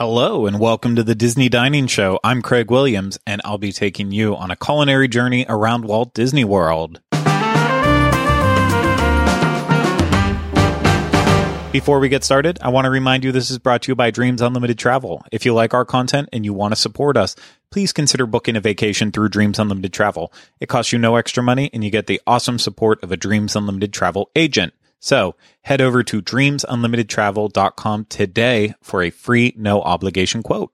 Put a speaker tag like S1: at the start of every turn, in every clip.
S1: Hello and welcome to the Disney Dining Show. I'm Craig Williams and I'll be taking you on a culinary journey around Walt Disney World. Before we get started, I want to remind you this is brought to you by Dreams Unlimited Travel. If you like our content and you want to support us, please consider booking a vacation through Dreams Unlimited Travel. It costs you no extra money and you get the awesome support of a Dreams Unlimited Travel agent. So head over to dreamsunlimitedtravel.com today for a free, no obligation quote.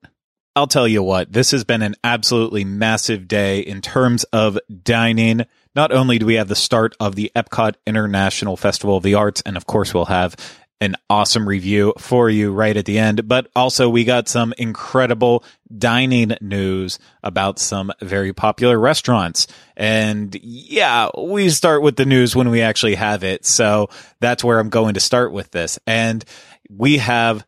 S1: I'll tell you what, this has been an absolutely massive day in terms of dining. Not only do we have the start of the Epcot International Festival of the Arts, and of course we'll have an awesome review for you right at the end. But also, we got some incredible dining news about some very popular restaurants. And yeah, we start with the news when we actually have it. So that's where I'm going to start with this. And we have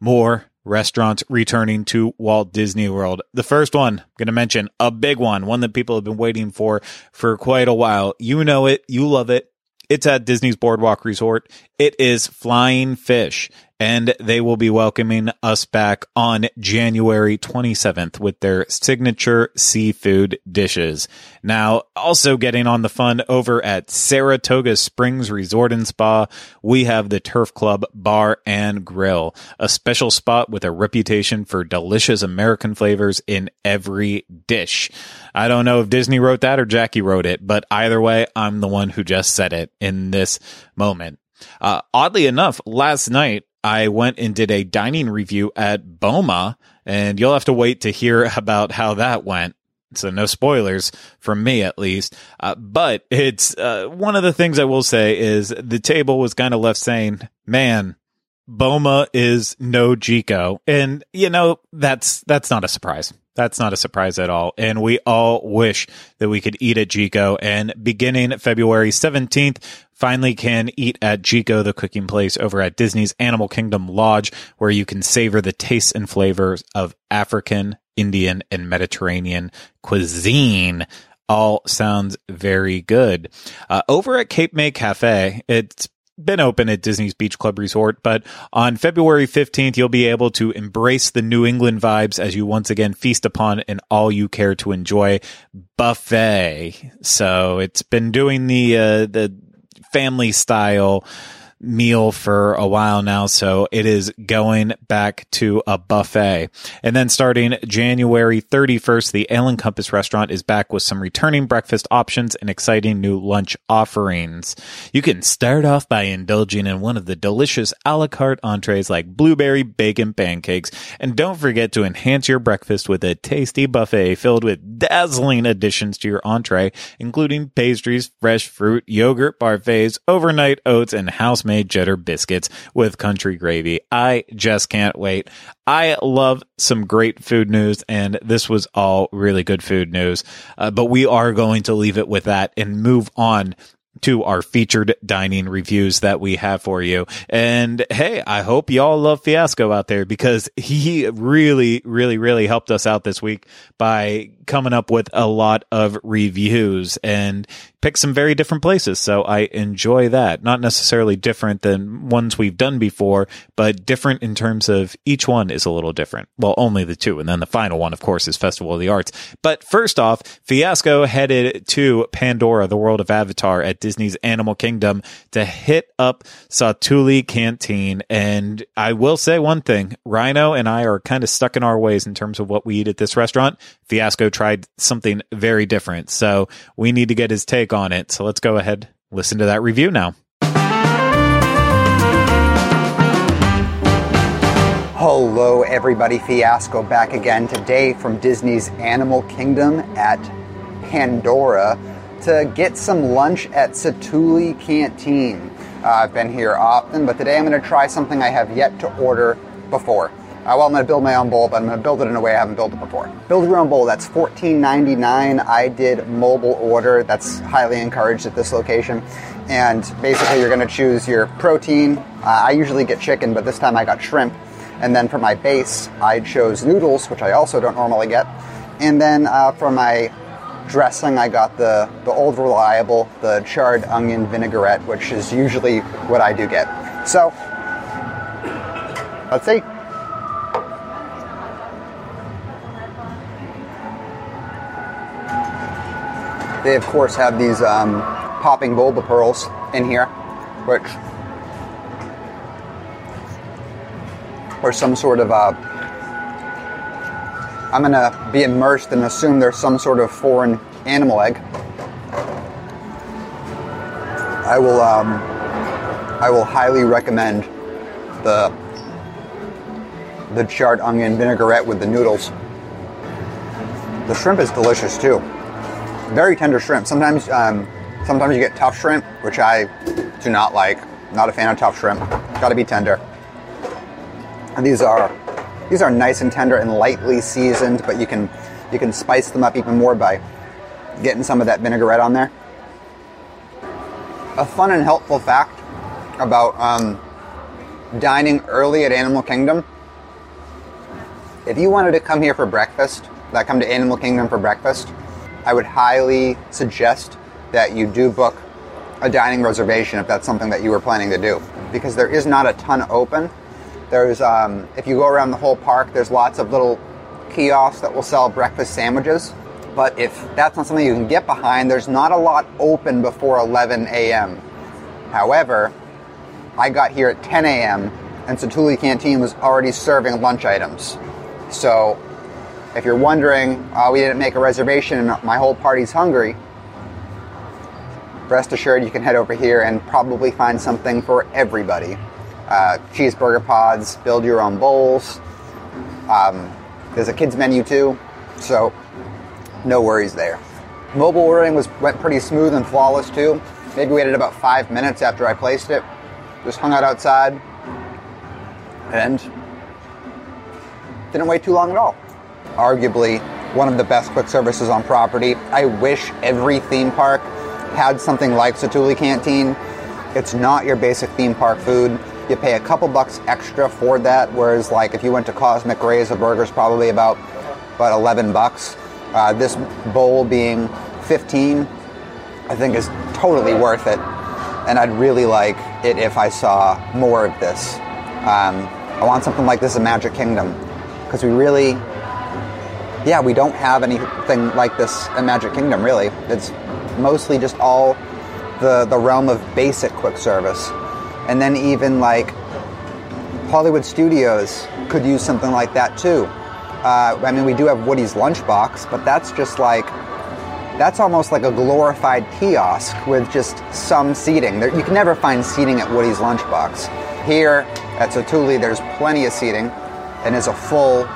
S1: more restaurants returning to Walt Disney World. The first one, I'm going to mention a big one, one that people have been waiting for for quite a while. You know it, you love it. It's at Disney's Boardwalk Resort. It is Flying Fish and they will be welcoming us back on January 27th with their signature seafood dishes. Now, also getting on the fun over at Saratoga Springs Resort and Spa, we have the Turf Club Bar and Grill, a special spot with a reputation for delicious American flavors in every dish. I don't know if Disney wrote that or Jackie wrote it, but either way, I'm the one who just said it in this moment. Uh, oddly enough, last night I went and did a dining review at Boma, and you'll have to wait to hear about how that went. So no spoilers from me at least. Uh, but it's uh, one of the things I will say is the table was kind of left saying, "Man, Boma is no Jiko," and you know that's that's not a surprise. That's not a surprise at all. And we all wish that we could eat at Jiko. And beginning February 17th, finally can eat at Jiko, the cooking place over at Disney's Animal Kingdom Lodge, where you can savor the tastes and flavors of African, Indian, and Mediterranean cuisine. All sounds very good. Uh, over at Cape May Cafe, it's been open at Disney's Beach Club Resort, but on February 15th, you'll be able to embrace the New England vibes as you once again feast upon an all you care to enjoy buffet. So it's been doing the, uh, the family style meal for a while now. So it is going back to a buffet. And then starting January 31st, the Ale & Compass restaurant is back with some returning breakfast options and exciting new lunch offerings. You can start off by indulging in one of the delicious a la carte entrees like blueberry bacon pancakes. And don't forget to enhance your breakfast with a tasty buffet filled with dazzling additions to your entree, including pastries, fresh fruit, yogurt parfaits, overnight oats, and house made cheddar biscuits with country gravy. I just can't wait. I love some great food news, and this was all really good food news. Uh, but we are going to leave it with that and move on to our featured dining reviews that we have for you. And hey, I hope y'all love Fiasco out there because he really, really, really helped us out this week by coming up with a lot of reviews and pick some very different places. So I enjoy that. Not necessarily different than ones we've done before, but different in terms of each one is a little different. Well, only the two. And then the final one, of course, is Festival of the Arts. But first off, Fiasco headed to Pandora, the world of Avatar at Disney's Animal Kingdom to hit up Satu'li Canteen. And I will say one thing, Rhino and I are kind of stuck in our ways in terms of what we eat at this restaurant. Fiasco tried something very different. So we need to get his take on it. So let's go ahead, listen to that review now.
S2: Hello, everybody. Fiasco back again today from Disney's Animal Kingdom at Pandora to get some lunch at Satu'li Canteen. Uh, I've been here often, but today I'm going to try something I have yet to order before. Uh, well, I'm going to build my own bowl, but I'm going to build it in a way I haven't built it before. Build your own bowl, that's $14.99. I did mobile order, that's highly encouraged at this location. And basically, you're going to choose your protein. Uh, I usually get chicken, but this time I got shrimp. And then for my base, I chose noodles, which I also don't normally get. And then uh, for my dressing, I got the, the old reliable, the charred onion vinaigrette, which is usually what I do get. So, let's see. They, of course, have these um, popping boba pearls in here, which or some sort of uh, I'm going to be immersed and assume there's some sort of foreign animal egg. I will. Um, I will highly recommend the the charred onion vinaigrette with the noodles. The shrimp is delicious too. Very tender shrimp. Sometimes, um, sometimes you get tough shrimp, which I do not like. Not a fan of tough shrimp. Got to be tender. And these are these are nice and tender and lightly seasoned, but you can you can spice them up even more by getting some of that vinaigrette on there. A fun and helpful fact about um, dining early at Animal Kingdom. If you wanted to come here for breakfast, that come to Animal Kingdom for breakfast, I would highly suggest that you do book a dining reservation if that's something that you were planning to do, because there is not a ton open. There's, um, if you go around the whole park, there's lots of little kiosks that will sell breakfast sandwiches. But if that's not something you can get behind, there's not a lot open before 11 a.m. However, I got here at 10 a.m. and Satu'li Canteen was already serving lunch items. So if you're wondering, uh, we didn't make a reservation and my whole party's hungry, rest assured you can head over here and probably find something for everybody. Uh, cheeseburger pods, build your own bowls. Um, there's a kids menu too, so no worries there. Mobile ordering was went pretty smooth and flawless too. Maybe waited about five minutes after I placed it. Just hung out outside and didn't wait too long at all. Arguably one of the best quick services on property. I wish every theme park had something like Satu'li Canteen. It's not your basic theme park food. You pay a couple bucks extra for that, whereas like if you went to Cosmic Rays, a burger's probably about about 11 bucks. Uh, this bowl being 15, I think is totally worth it. And I'd really like it if I saw more of this. Um, I want something like this in Magic Kingdom because we really, yeah, we don't have anything like this in Magic Kingdom. Really, it's mostly just all the the realm of basic quick service, and then even like Hollywood Studios could use something like that too. Uh, I mean, we do have Woody's Lunchbox, but that's just like that's almost like a glorified kiosk with just some seating. There, you can never find seating at Woody's Lunchbox. Here at Satu'li, there's plenty of seating, and is a full,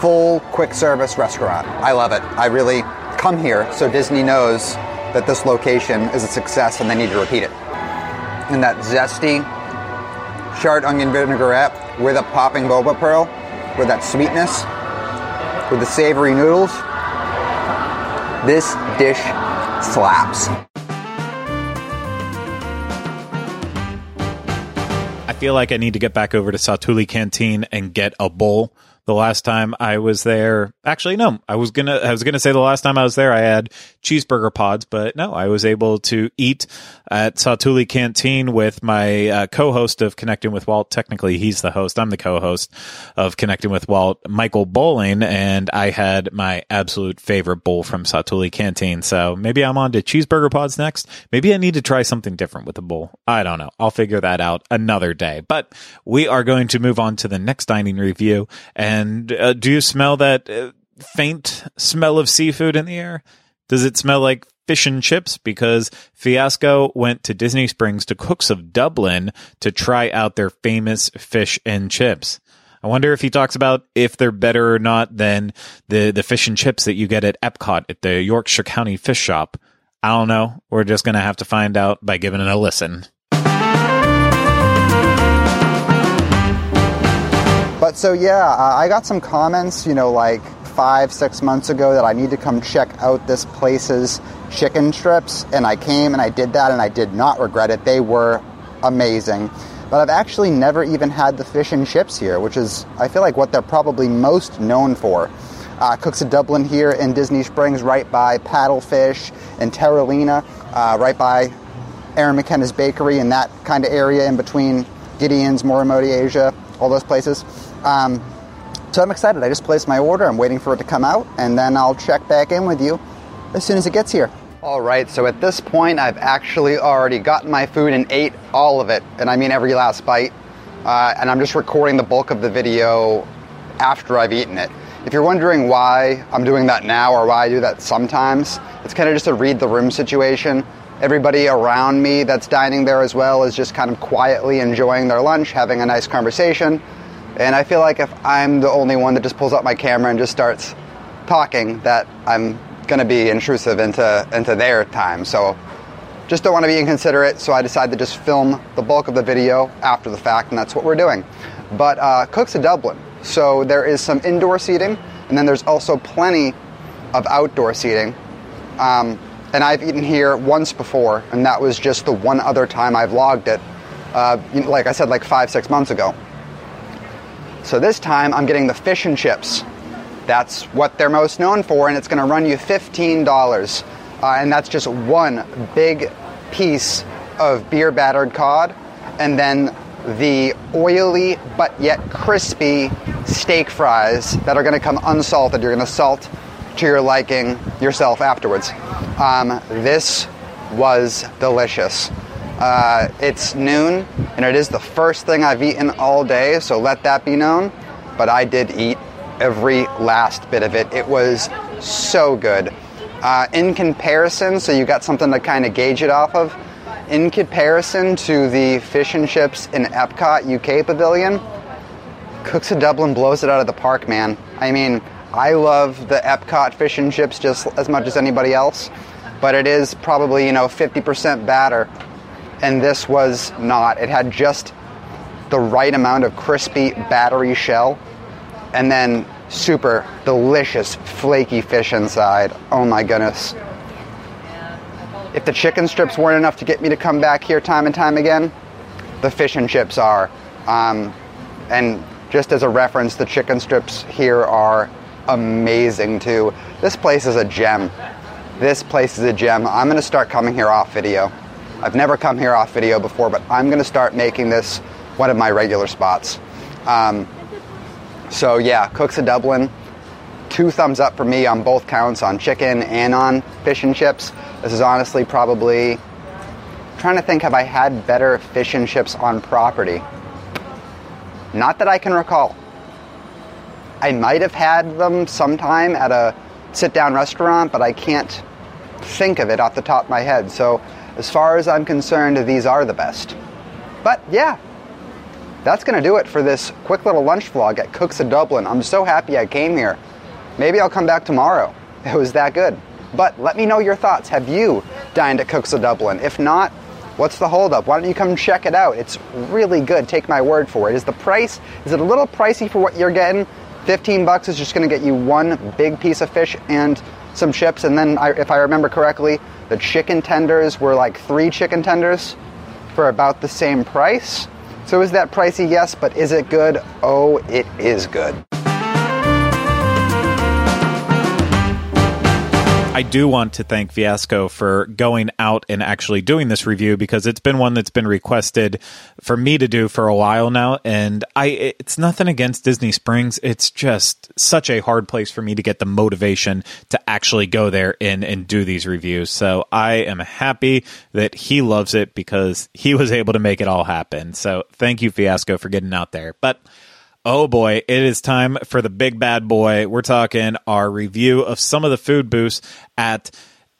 S2: full quick service restaurant. I love it. I really come here so Disney knows that this location is a success and they need to repeat it. And that zesty charred onion vinaigrette with a popping boba pearl, with that sweetness, with the savory noodles. This dish slaps.
S1: I feel like I need to get back over to Satu'li Canteen and get a bowl. The last time I was there, actually, no, I was gonna, I was gonna say the last time I was there, I had cheeseburger pods, but no, I was able to eat at Satu'li Canteen with my uh, co-host of Connecting with Walt. Technically, he's the host. I'm the co-host of Connecting with Walt, Michael Bowling, and I had my absolute favorite bowl from Satu'li Canteen. So maybe I'm on to cheeseburger pods next. Maybe I need to try something different with the bowl. I don't know. I'll figure that out another day. But we are going to move on to the next dining review. And uh, do you smell that uh, faint smell of seafood in the air? Does it smell like fish and chips? Because Fiasco went to Disney Springs to Cookes of Dublin to try out their famous fish and chips. I wonder if he talks about if they're better or not than the, the fish and chips that you get at Epcot at the Yorkshire County Fish Shop. I don't know. We're just going to have to find out by giving it a listen.
S2: But so yeah, uh, I got some comments, you know, like five, six months ago that I need to come check out this place's chicken strips, and I came and I did that, and I did not regret it. They were amazing. But I've actually never even had the fish and chips here, which is, I feel like, what they're probably most known for. Uh, Cookes of Dublin here in Disney Springs, right by Paddlefish and Terralina, uh, right by Erin McKenna's Bakery and that kind of area in between Gideon's, Morimoto Asia, all those places. Um, so I'm excited. I just placed my order. I'm waiting for it to come out, and then I'll check back in with you as soon as it gets here. All right, so at this point, I've actually already gotten my food and ate all of it, and I mean every last bite. Uh, and I'm just recording the bulk of the video after I've eaten it. If you're wondering why I'm doing that now or why I do that sometimes, it's kind of just a read the room situation. Everybody around me that's dining there as well is just kind of quietly enjoying their lunch, having a nice conversation. And I feel like if I'm the only one that just pulls up my camera and just starts talking, that I'm going to be intrusive into into their time. So just don't want to be inconsiderate. So I decided to just film the bulk of the video after the fact, and that's what we're doing. But uh, Cookes of Dublin. So there is some indoor seating, and then there's also plenty of outdoor seating. Um, and I've eaten here once before, and that was just the one other time I've logged it. Uh, like I said, like five, six months ago. So this time I'm getting the fish and chips. That's what they're most known for, and it's going to run you $15. Uh, and that's just one big piece of beer battered cod, and then the oily but yet crispy steak fries that are going to come unsalted. You're going to salt to your liking yourself afterwards. Um, this was delicious. Uh, it's noon, and it is the first thing I've eaten all day, so let that be known. But I did eat every last bit of it. It was so good. Uh, in comparison, so you got something to kind of gauge it off of, in comparison to the fish and chips in Epcot UK Pavilion, Cookes of Dublin blows it out of the park, man. I mean, I love the Epcot fish and chips just as much as anybody else, but it is probably, you know, 50% batter, and this was not. It had just the right amount of crispy, battery shell, and then super delicious, flaky fish inside. Oh my goodness. If the chicken strips weren't enough to get me to come back here time and time again, the fish and chips are. Um, and just as a reference, the chicken strips here are amazing too. This place is a gem. This place is a gem. I'm going to start coming here off video. I've never come here off video before, but I'm going to start making this one of my regular spots. Um, so yeah, Cookes of Dublin, two thumbs up for me on both counts on chicken and on fish and chips. This is honestly probably trying to think have I had better fish and chips on property? Not that I can recall. I might have had them sometime at a sit down restaurant, but I can't think of it off the top of my head. So, as far as I'm concerned, these are the best. But yeah, that's going to do it for this quick little lunch vlog at Cookes of Dublin. I'm so happy I came here. Maybe I'll come back tomorrow. It was that good. But let me know your thoughts. Have you dined at Cookes of Dublin? If not, what's the holdup? Why don't you come check it out? It's really good. Take my word for it. Is the price, is it a little pricey for what you're getting? 15 bucks is just going to get you one big piece of fish and some chips. And then, I, if I remember correctly, the chicken tenders were like three chicken tenders for about the same price. So is that pricey? Yes, but is it good? Oh, it is good.
S1: I do want to thank Fiasco for going out and actually doing this review because it's been one that's been requested for me to do for a while now. And I, it's nothing against Disney Springs. It's just such a hard place for me to get the motivation to actually go there and, and do these reviews. So I am happy that he loves it because he was able to make it all happen. So thank you, Fiasco, for getting out there. But Oh boy, it is time for the big bad boy. We're talking our review of some of the food booths at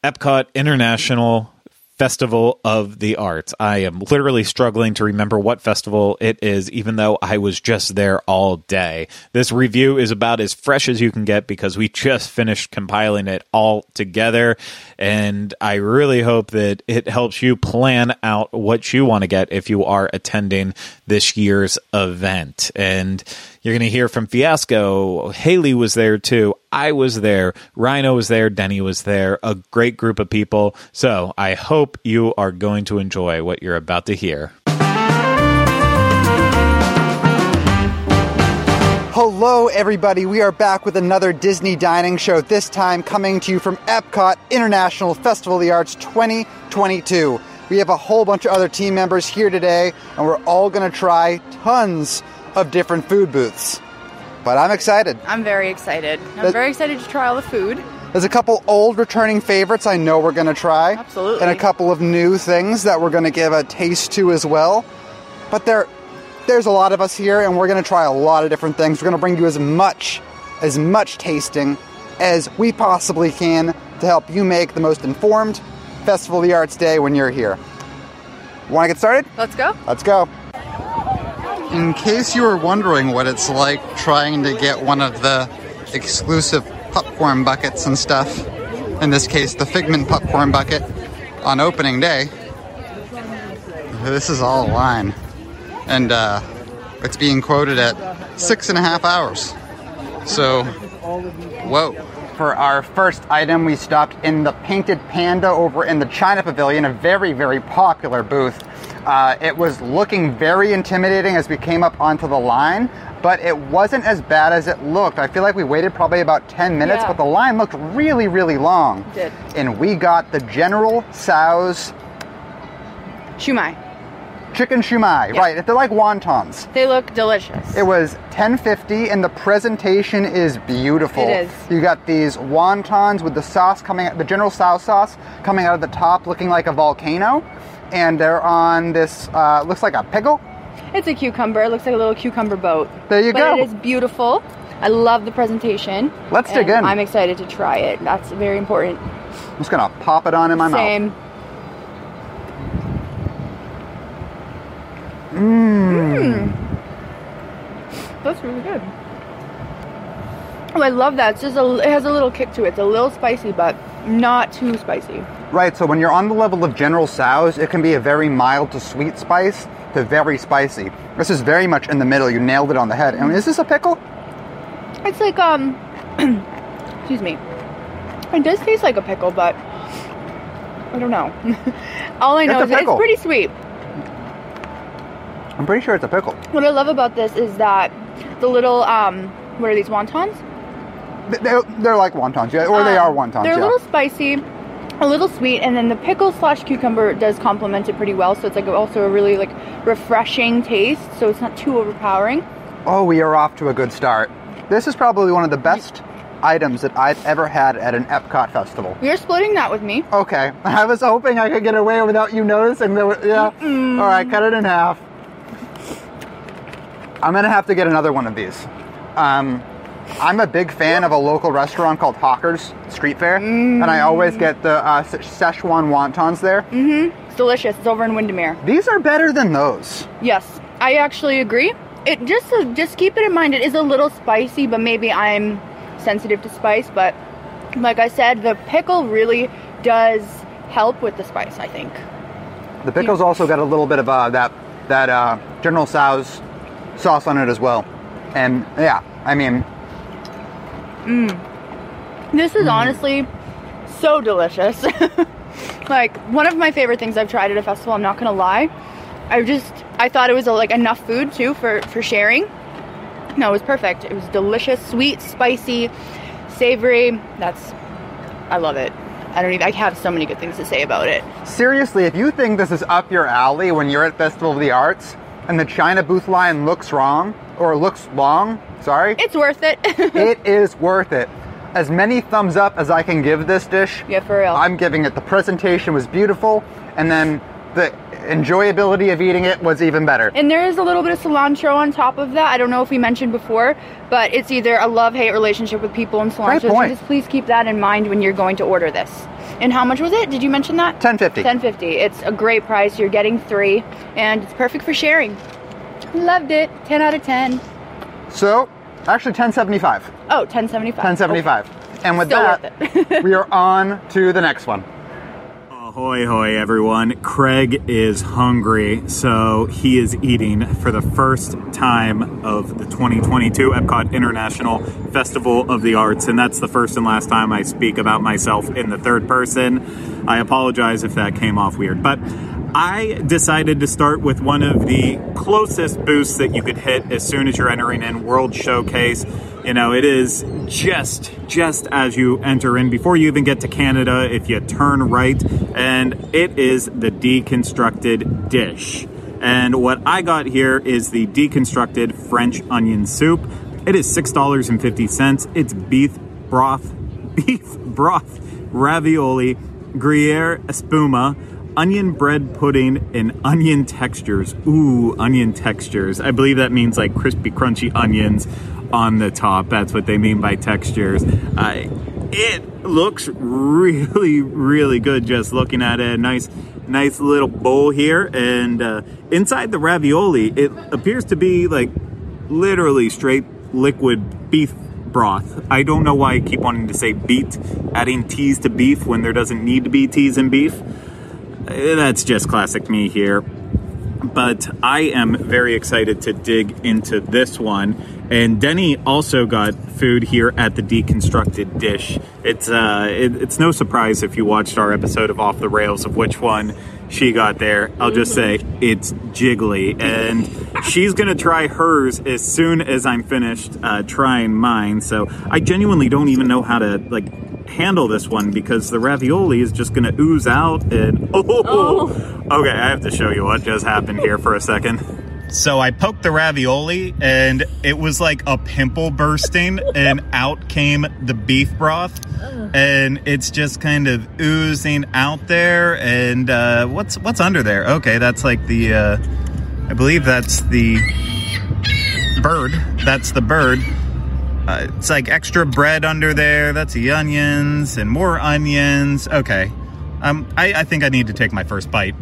S1: Epcot International Festival of the Arts. I am literally struggling to remember what festival it is, even though I was just there all day. This review is about as fresh as you can get because we just finished compiling it all together. And I really hope that it helps you plan out what you want to get if you are attending this year's event. And you're going to hear from Fiasco. Haley was there too. I was there. Rhino was there. Denny was there. A great group of people. So I hope you are going to enjoy what you're about to hear.
S2: Hello, everybody. We are back with another Disney Dining Show, this time coming to you from Epcot International Festival of the Arts 2022. We have a whole bunch of other team members here today, and we're all going to try tons of different food booths. But I'm excited.
S3: I'm very excited. I'm
S2: That-
S3: very excited to try all the food.
S2: There's a couple old returning favorites I know we're going to try.
S3: Absolutely.
S2: And a couple of new things that we're going to give a taste to as well. But there, there's a lot of us here, and we're going to try a lot of different things. We're going to bring you as much, as much tasting as we possibly can to help you make the most informed Festival of the Arts Day when you're here. Want to get started?
S3: Let's go.
S2: Let's go. In case you were wondering what it's like trying to get one of the exclusive popcorn buckets and stuff, in this case, the Figment popcorn bucket, on opening day, this is all a line. And uh, it's being quoted at six and a half hours. So, whoa. For our first item, we stopped in the Painted Panda over in the China Pavilion, a very, very popular booth. Uh, it was looking very intimidating as we came up onto the line, but it wasn't as bad as it looked. I feel like we waited probably about 10 minutes,
S3: Yeah.
S2: but the line looked really, really long.
S3: It did.
S2: And we got the General Tso's
S3: Shumai.
S2: chicken shumai.
S3: Yeah.
S2: Right, they're like wontons.
S3: They look delicious.
S2: It was 1050 and the presentation is beautiful.
S3: It is.
S2: You got these wontons with the sauce coming the General Tso sauce coming out of the top looking like a volcano. And they're on this uh, looks like a pickle.
S3: It's a cucumber. It looks like a little cucumber boat.
S2: There you
S3: but
S2: go.
S3: it is beautiful. I love the presentation.
S2: Let's dig in.
S3: I'm excited to try it. That's very important.
S2: I'm just gonna pop it on in my mouth.
S3: Same. Mmm. That's really good. Oh, I love that. It's just a, it has a little kick to it. It's a little spicy, but not too spicy.
S2: Right, so when you're on the level of General Tso's, it can be a very mild to sweet spice to very spicy. This is very much in the middle. You nailed it on the head. And is this a pickle?
S3: It's like um, excuse me. It does taste like a pickle, but I don't know. All I know
S2: It's
S3: is it's pretty sweet.
S2: I'm pretty sure it's a pickle.
S3: What I love about this is that the little um, what are these wontons?
S2: Th- They're, they're like wontons, yeah, or they are
S3: Um,
S2: wontons.
S3: They're
S2: yeah.
S3: a little spicy, a little sweet, and then the pickle slash cucumber does complement it pretty well. So it's like also a really like refreshing taste. So it's not too overpowering.
S2: Oh, we are off to a good start. This is probably one of the best items that I've ever had at an Epcot festival.
S3: You're splitting that with me.
S2: Okay, I was hoping I could get away without you noticing. There were, yeah. All right, cut it in half. I'm gonna have to get another one of these. Um, I'm a big fan of a local restaurant called Hawker's Street Fair, and I always get the uh, Sze- Szechuan wontons there.
S3: It's delicious. It's over in Windermere.
S2: These are better than those.
S3: Yes, I actually agree. It just uh, just keep it in mind. It is a little spicy, but maybe I'm sensitive to spice. But like I said, the pickle really does help with the spice. I think.
S2: The pickles also got a little bit of uh, that that uh, General Tso's sauce on it as well, and yeah, I mean, Mm.
S3: This is mm. honestly so delicious. like one of my favorite things I've tried at a festival. I'm not gonna lie. I just I thought it was like enough food too for for sharing. No, it was perfect. It was delicious, sweet, spicy, savory. That's I love it. I don't even. I have so many good things to say about it.
S2: seriously, if you think this is up your alley when you're at Festival of the Arts and the China booth line looks wrong or looks long, sorry,
S3: It's worth it.
S2: it is worth it. As many thumbs up as I can give this dish,
S3: yeah, for real.
S2: I'm giving it. The presentation was beautiful, and then the enjoyability of eating it was even better.
S3: And there is a little bit of cilantro on top of that. I don't know if we mentioned before, but it's either a love hate relationship with people and cilantro. So
S2: point.
S3: just please keep that in mind when you're going to order this. And how much was it? Did you mention that?
S2: 10.50.
S3: 1050. It's a great price. You're getting three, and it's perfect for sharing. Loved it. 10 out of 10.
S2: So, actually 1075.
S3: Oh, 1075.
S2: 1075. And with
S3: Still
S2: that, we are on to the next one.
S1: Ahoy, hoy, everyone. Craig is hungry, so he is eating for the first time of the 2022 Epcot International Festival of the Arts, and that's the first and last time I speak about myself in the third person. I apologize if that came off weird, but I decided to start with one of the closest booths that you could hit as soon as you're entering in World Showcase. You know, it is just just as you enter in before you even get to Canada if you turn right and it is the deconstructed dish. And what I got here is the deconstructed French onion soup. It is $6.50. It's beef broth beef broth, ravioli, Gruyere espuma, onion bread pudding, and onion textures. Ooh, onion textures. I believe that means like crispy, crunchy onions on the top. That's what they mean by textures. Uh, it looks really, really good just looking at it. Nice, nice little bowl here. And uh, inside the ravioli, it appears to be like literally straight liquid beef broth. I don't know why I keep wanting to say beet, adding teas to beef when there doesn't need to be teas in beef. That's just classic me here. But I am very excited to dig into this one. And Denny also got food here at the Deconstructed Dish. It's uh, it, it's no surprise if you watched our episode of Off the Rails of which one she got there. I'll just say it's jiggly, and she's gonna try hers as soon as I'm finished uh, trying mine. So I genuinely don't even know how to like handle this one because the ravioli is just gonna ooze out and oh, okay i have to show you what just happened here for a second. So i poked the ravioli and it was like a pimple bursting and out came the beef broth. And it's just kind of oozing out there and uh, what's what's under there? Okay that's like the uh, i believe that's the bird. That's the bird uh, it's like extra bread under there. That's the onions and more onions. Okay. Um, I, I think I need to take my first bite.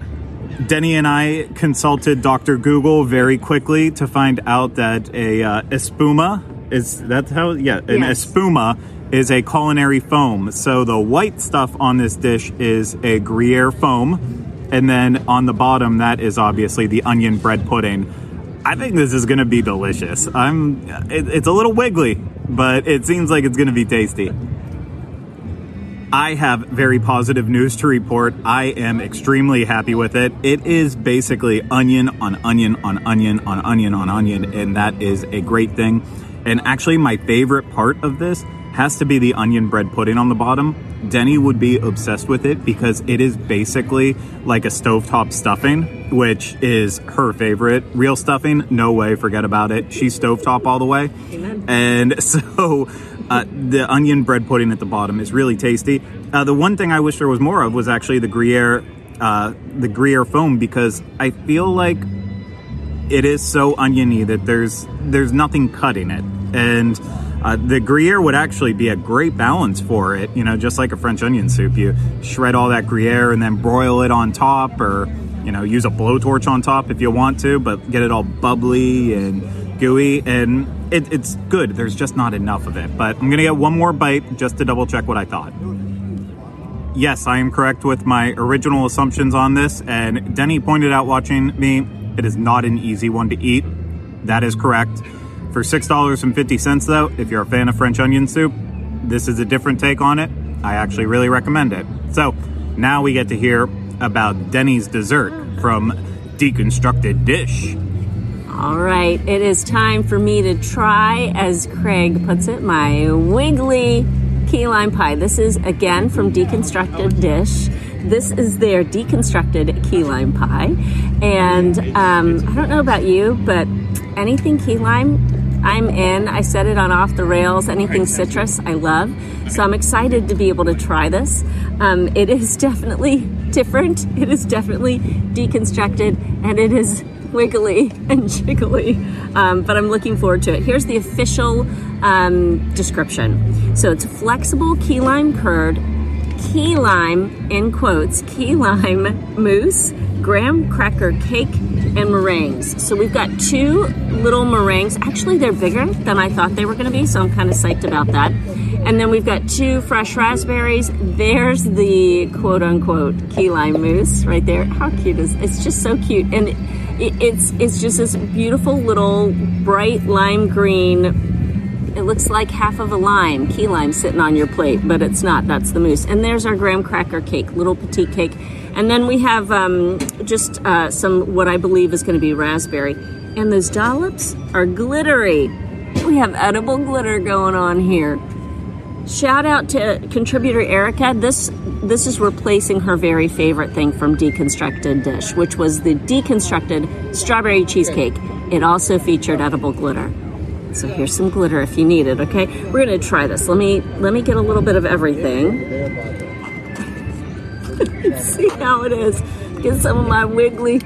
S1: Denny and I consulted Dr. Google very quickly to find out that a uh, espuma is that's how yeah an
S4: Yes.
S1: espuma is a culinary foam. So the white stuff on this dish is a Gruyere foam, and then on the bottom that is obviously the onion bread pudding. I think this is going to be delicious. I'm. It, it's a little wiggly, but it seems like it's going to be tasty. I have very positive news to report. I am extremely happy with it. It is basically onion on onion on onion on onion on onion, and that is a great thing. And actually, my favorite part of this has to be the onion bread pudding on the bottom. Denny would be obsessed with it because it is basically like a stovetop stuffing, which is her favorite. Real stuffing, no way, forget about it. She's stovetop all the way.
S4: Amen.
S1: And so uh, the onion bread pudding at the bottom is really tasty. Uh, the one thing I wish there was more of was actually the Gruyere, uh, the Gruyere foam because I feel like it is so oniony that there's there's nothing cutting it, and uh, the Gruyere would actually be a great balance for it. You know, just like a French onion soup, you shred all that Gruyere and then broil it on top, or you know, use a blowtorch on top if you want to, but get it all bubbly and gooey, and it, it's good. There's just not enough of it. But I'm gonna get one more bite just to double check what I thought. Yes, I am correct with my original assumptions on this, and Denny pointed out watching me, it is not an easy one to eat. That is correct. For $6.50 though, if you're a fan of French onion soup, this is a different take on it. I actually really recommend it. So, now we get to hear about Denny's dessert from Deconstructed Dish.
S4: All right, it is time for me to try, as Craig puts it, my wiggly key lime pie. This is again from Deconstructed Dish. This is their deconstructed key lime pie. And um, I don't know about you, but anything key lime, I'm in. I said it on Off the Rails. Anything citrus, I love. So I'm excited to be able to try this. Um, it is definitely different. It is definitely deconstructed, and it is wiggly and jiggly. Um, but I'm looking forward to it. Here's the official um, description. So it's flexible key lime curd, key lime in quotes, key lime mousse, graham cracker cake, and meringues. So we've got two little meringues. Actually, they're bigger than I thought they were going to be, so I'm kind of psyched about that. And then we've got two fresh raspberries. There's the quote unquote key lime mousse right there. How cute is it's just so cute and it, it's it's just this beautiful little bright lime green it looks like half of a lime, key lime sitting on your plate, but it's not. That's the mousse. And there's our graham cracker cake, little petite cake. And then we have um, just uh, some what I believe is going to be raspberry. And those dollops are glittery. We have edible glitter going on here. Shout out to contributor Erica. This this is replacing her very favorite thing from Deconstructed Dish, which was the deconstructed strawberry cheesecake. It also featured edible glitter. So here's some glitter if you need it, okay? We're gonna try this. Let me let me get a little bit of everything. See how it is. Get some of my wiggly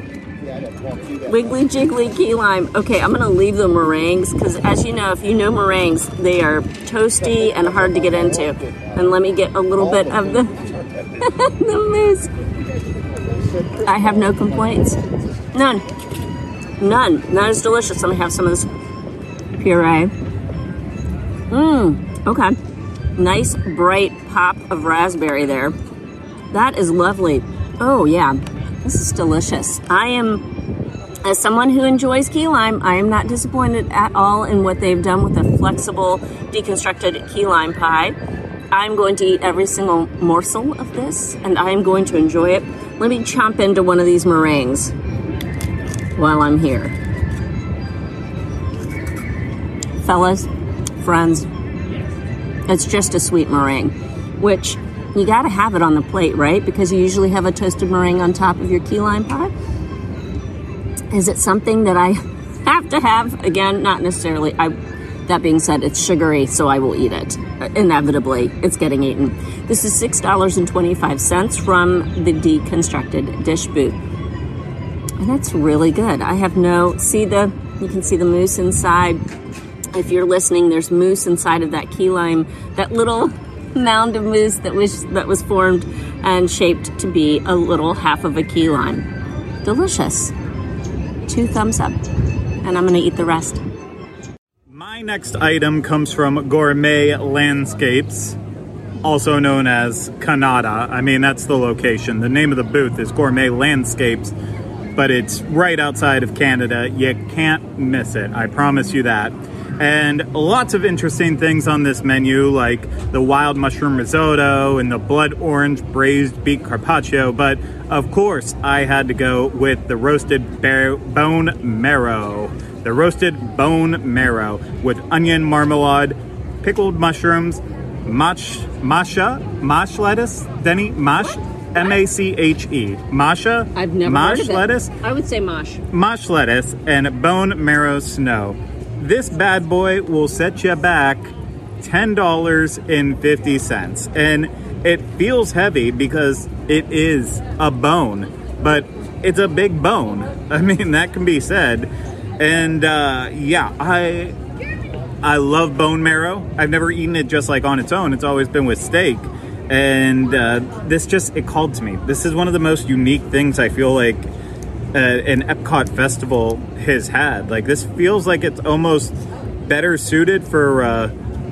S4: wiggly jiggly key lime. Okay, I'm gonna leave the meringues because as you know, if you know meringues, they are toasty and hard to get into. And let me get a little bit of the the mousse. I have no complaints. None. None. Not as delicious. Let me have some of this puree. Mmm. Okay. Nice bright pop of raspberry there. That is lovely. Oh yeah. This is delicious. I am as someone who enjoys key lime, I am not disappointed at all in what they've done with a flexible, deconstructed key lime pie. I'm going to eat every single morsel of this and I am going to enjoy it. Let me chomp into one of these meringues while I'm here. Fellas, friends, it's just a sweet meringue, which you gotta have it on the plate, right? Because you usually have a toasted meringue on top of your key lime pie. Is it something that I have to have? Again, not necessarily. I that being said, it's sugary, so I will eat it. Uh, inevitably, it's getting eaten. This is $6.25 from the deconstructed dish booth. And that's really good. I have no see the you can see the mousse inside. If you're listening, there's mousse inside of that key lime, that little mound of mousse that was that was formed and shaped to be a little half of a key lime. Delicious. Two thumbs up. And I'm gonna eat the rest.
S1: My next item comes from Gourmet Landscapes, also known as Canada. I mean, that's the location. The name of the booth is Gourmet Landscapes, but it's right outside of Canada. You can't miss it. I promise you that. And lots of interesting things on this menu, like the wild mushroom risotto and the blood orange braised beet carpaccio. But of course, I had to go with the roasted bone marrow the roasted bone marrow with onion marmalade, pickled mushrooms, mash, masha, mash lettuce, Denny, mash, M A C H E, masha,
S4: I've never
S1: mash
S4: heard of it.
S1: lettuce,
S4: I would say mosh.
S1: mash lettuce, and bone marrow snow. This bad boy will set you back $10.50. And it feels heavy because it is a bone, but it's a big bone. I mean, that can be said. And uh, yeah, I I love bone marrow. I've never eaten it just like on its own. It's always been with steak. And uh, this just it called to me. This is one of the most unique things I feel like uh, an Epcot festival has had. Like this feels like it's almost better suited for uh,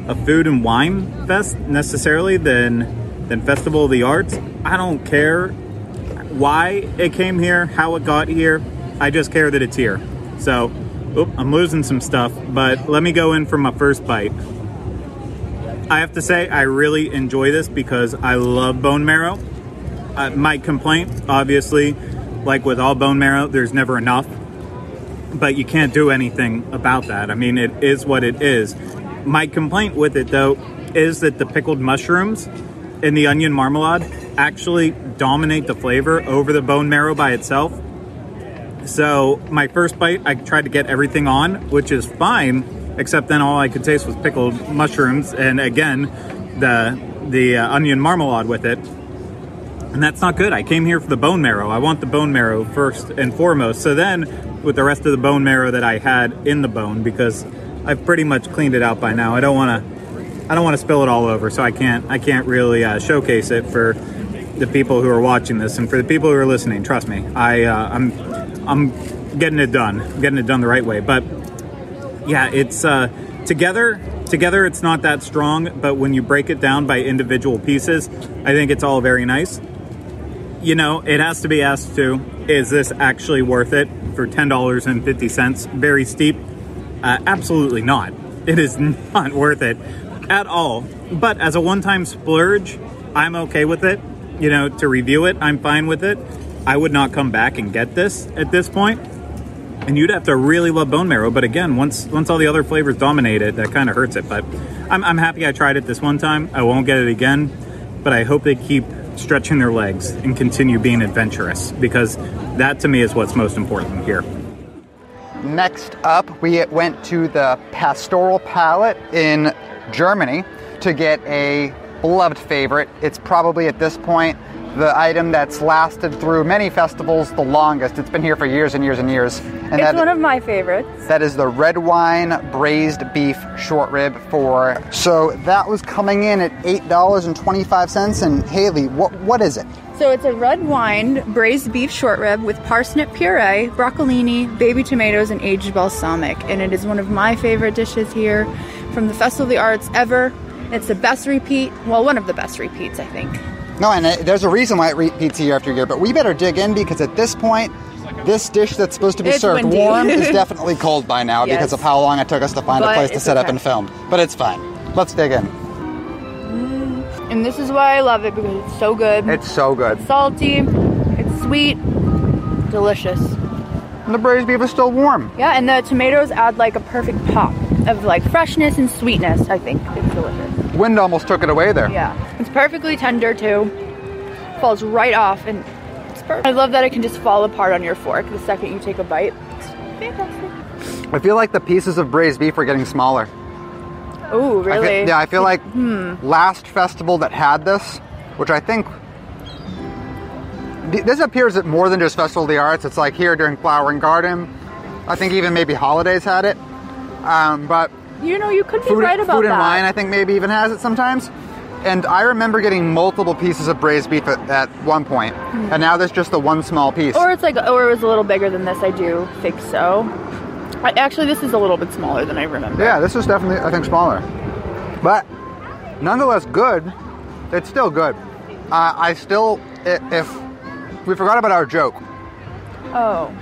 S1: a food and wine fest necessarily than than Festival of the Arts. I don't care why it came here, how it got here. I just care that it's here. So, oop, I'm losing some stuff, but let me go in for my first bite. I have to say, I really enjoy this because I love bone marrow. Uh, my complaint, obviously, like with all bone marrow, there's never enough. But you can't do anything about that. I mean, it is what it is. My complaint with it, though, is that the pickled mushrooms and the onion marmalade actually dominate the flavor over the bone marrow by itself. So my first bite, I tried to get everything on, which is fine, except then all I could taste was pickled mushrooms, and again, the the uh, onion marmalade with it, and that's not good. I came here for the bone marrow. I want the bone marrow first and foremost. So then, with the rest of the bone marrow that I had in the bone, because I've pretty much cleaned it out by now. I don't want to. I don't want to spill it all over, so I can't. I can't really uh, showcase it for the people who are watching this and for the people who are listening. Trust me, I uh, I'm I'm getting it done, I'm getting it done the right way. But yeah, it's uh, together. Together, it's not that strong, but when you break it down by individual pieces, I think it's all very nice. You know, it has to be asked too: Is this actually worth it for ten dollars and fifty cents? Very steep. Uh, absolutely not. It is not worth it at all. But as a one-time splurge, I'm okay with it. You know, to review it, I'm fine with it. I would not come back and get this at this point. And you'd have to really love bone marrow. But again, once once all the other flavors dominate it, that kind of hurts it. But I'm, I'm happy I tried it this one time. I won't get it again. But I hope they keep stretching their legs and continue being adventurous because that to me is what's most important here.
S2: Next up, we went to the Pastoral Palette in Germany to get a beloved favorite. It's probably at this point the item that's lasted through many festivals the longest. It's been here for years and years and years. And
S3: It's
S2: that-
S3: one of my favorites.
S2: that is the red wine braised beef short rib for. So that was coming in at eight dollars and twenty five cents. And Haley, what what is it?
S3: So it's a red wine braised beef short rib with parsnip puree, broccolini, baby tomatoes, and aged balsamic. And it is one of my favorite dishes here from the Festival of the Arts ever. It's the best repeat, well, one of the best repeats, I think.
S2: No, and uh, there's a reason why it repeats year after year. But we better dig in because at this point. This dish that's supposed to be
S3: It's
S2: served
S3: windy.
S2: warm is definitely cold by now
S3: Yes.
S2: because of how long it took us to find a place to
S3: it's
S2: set up and film. But it's fine. Let's dig in.
S3: And this is why I love it because it's so good.
S2: It's so good.
S3: salty, it's sweet, delicious.
S2: And the braised beef is still warm.
S3: Yeah, and the tomatoes add like a perfect pop of like freshness and sweetness. I think it's delicious.
S2: Wind almost took it away there.
S3: Yeah, it's perfectly tender too. Falls right off, and it's perfect. I love that it can just fall apart on your fork the second you take a bite. It's fantastic.
S2: I feel like the pieces of braised beef are getting smaller.
S3: Oh,
S2: I
S3: really?
S2: feel, yeah, I feel like
S3: Hmm.
S2: last festival that had this, which I think this appears at more than just Festival of the Arts. It's like here during Flower and Garden. I think even maybe Holidays had it. Um, but
S3: You know, you could be
S2: food,
S3: right about
S2: food and
S3: that.
S2: wine, I think maybe even has it sometimes. And I remember getting multiple pieces of braised beef at, at one point, and now there's just the one small piece.
S3: Or it's like, or it was a little bigger than this. I do think so. I, actually, this is a little bit smaller than I remember.
S2: Yeah, this is definitely, I think, smaller. But nonetheless, good. It's still good. Uh, I still, if we forgot about our joke,
S3: Oh.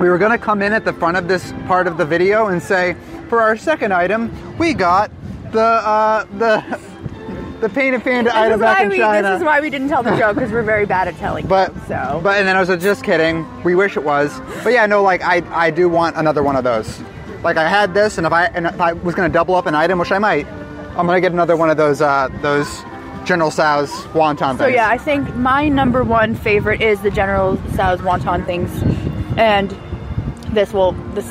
S2: we were to come in at the front of this part of the video and say, for our second item, we got the uh, the the painted panda
S3: This
S2: item back in
S3: we,
S2: China.
S3: this is why we didn't tell the joke because we're very bad at telling.
S2: but
S3: them, so
S2: but and then I was like, just kidding. We wish it was. But yeah, no, like I I do want another one of those. Like I had this, and if I and if I was going to double up an item, which I might, I'm going to get another one of those uh, those General Tso's wonton things.
S3: So yeah, I think my number one favorite is the General Tso's wonton things, and this will this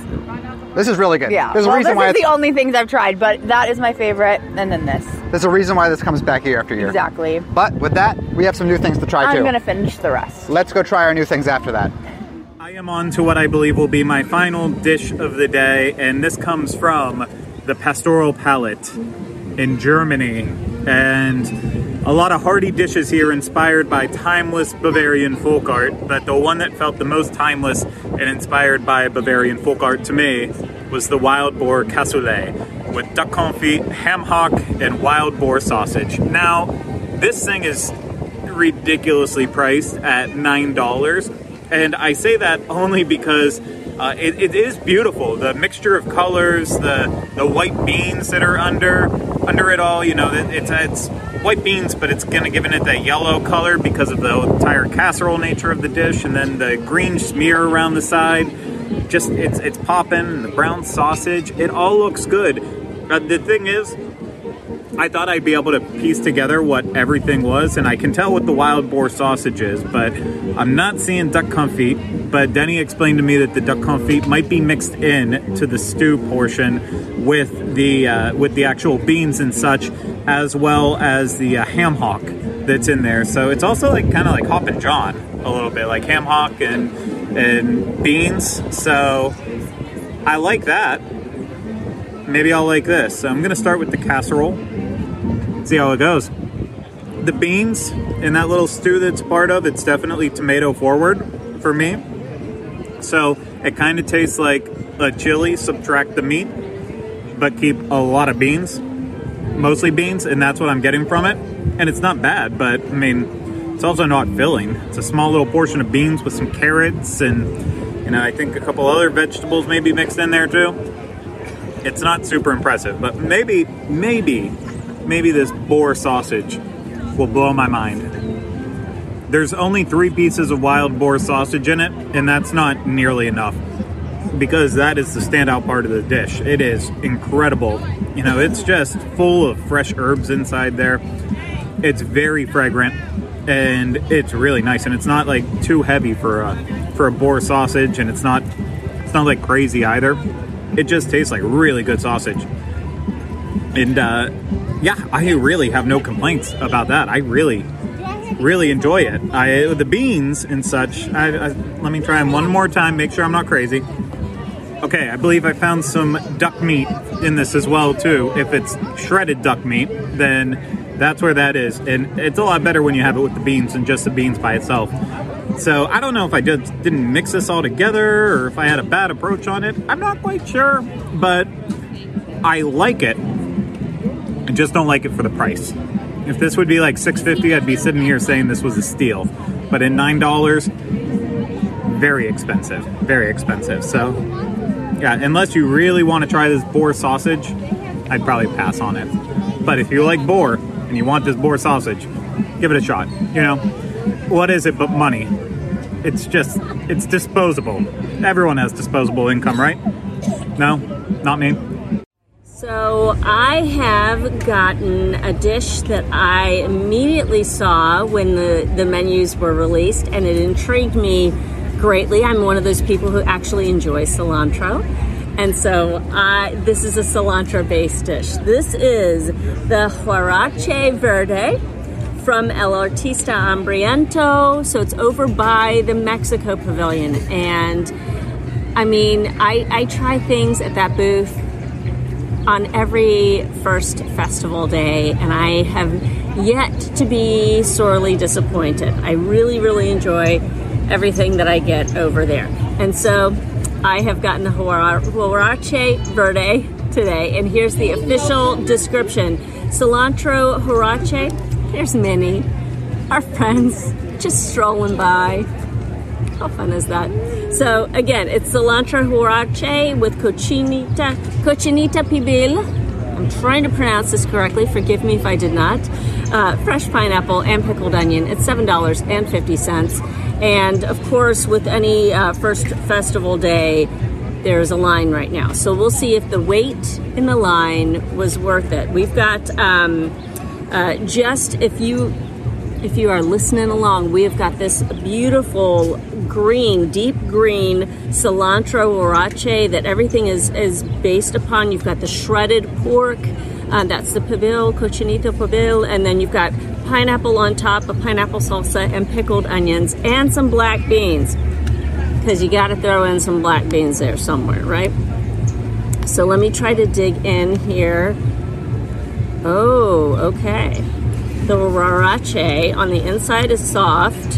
S2: this is really good.
S3: yeah.
S2: There's a
S3: well,
S2: reason
S3: this
S2: why
S3: is
S2: it's,
S3: the only things I've tried, but that is my favorite, and then this
S2: there's a reason why this comes back year after year.
S3: exactly.
S2: But with that, we have some new things to try
S3: I'm
S2: too.
S3: gonna finish the rest.
S2: Let's go try our new things after that.
S1: I am on to what I believe will be my final dish of the day, and this comes from the Pastoral Palette in Germany. And a lot of hearty dishes here inspired by timeless Bavarian folk art, but the one that felt the most timeless and inspired by Bavarian folk art to me was the wild boar cassoulet with duck confit, ham hock, and wild boar sausage. Now, this thing is ridiculously priced at nine dollars, and I say that only because uh, it, it is beautiful. The mixture of colors, the the white beans that are under under it all. You know, it- it's it's white beans, but it's gonna giving it that yellow color because of the entire casserole nature of the dish, and then the green smear around the side. Just it's it's popping. The brown sausage. It all looks good. Uh, the thing is, I thought I'd be able to piece together what everything was, and I can tell what the wild boar sausage is, but I'm not seeing duck confit. But Denny explained to me that the duck confit might be mixed in to the stew portion with the uh, with the actual beans and such, as well as the uh, ham hock that's in there. So it's also like kind of like Hoppin' John a little bit, like ham hock and and beans. So I like that. Maybe I'll like this. So I'm gonna start with the casserole see how it goes. The beans in that little stew that's part of it's definitely tomato forward for me. So it kind of tastes like a chili, subtract the meat, but keep a lot of beans, mostly beans, and that's what I'm getting from it. And it's not bad, but I mean, it's also not filling. It's a small little portion of beans with some carrots and you know I think a couple other vegetables maybe mixed in there too. It's not super impressive, but maybe, maybe maybe this boar sausage will blow my mind. There's only three pieces of wild boar sausage in it, and that's not nearly enough because that is the standout part of the dish. It is incredible. You know, it's just full of fresh herbs inside there. It's very fragrant and it's really nice and it's not like too heavy for a for a boar sausage and it's not It's not like crazy either. It just tastes like really good sausage. And uh, yeah, I really have no complaints about that. I really, really enjoy it. I the beans and such. I, I, let me try them one more time. Make sure I'm not crazy. Okay, I believe I found some duck meat in this as well too. If it's shredded duck meat, then that's where that is, and it's a lot better when you have it with the beans than just the beans by itself. So I don't know if I just didn't mix this all together or if I had a bad approach on it. I'm not quite sure, but I like it. I just don't like it for the price. If this would be like 650, I'd be sitting here saying this was a steal. But in nine dollars, very expensive, very expensive. So yeah, unless you really want to try this boar sausage, I'd probably pass on it. But if you like boar and you want this boar sausage, give it a shot. You know, what is it but money? It's just, it's disposable. Everyone has disposable income, right? No, not me.
S4: So I have gotten a dish that I immediately saw when the, the menus were released, and it intrigued me greatly. I'm one of those people who actually enjoy cilantro. And so uh, this is a cilantro based dish. This is the Huarache Verde from El Artista Hambriento. So it's over by the Mexico Pavilion. And I mean, I, I try things at that booth on every first festival day, and I have yet to be sorely disappointed. I really, really enjoy everything that I get over there. And so I have gotten the Huarache Verde today, and here's the official description Cilantro Huarache. There's Minnie, our friends, just strolling by. How fun is that? So again, it's cilantro huarache with cochinita, cochinita pibil. I'm trying to pronounce this correctly. Forgive me if I did not. Uh, fresh pineapple and pickled onion. It's seven dollars and fifty cents. And of course, with any uh, first festival day, there's a line right now. So we'll see if the wait in the line was worth it. We've got um, uh, just if you if you are listening along, we have got this beautiful green, deep green cilantro huarache that everything is, is based upon. You've got the shredded pork, uh, that's the pibil, cochinito pibil, and then you've got pineapple on top, a pineapple salsa, and pickled onions, and some black beans. Because you got to throw in some black beans there somewhere, right? So let me try to dig in here. Oh, okay. The huarache on the inside is soft.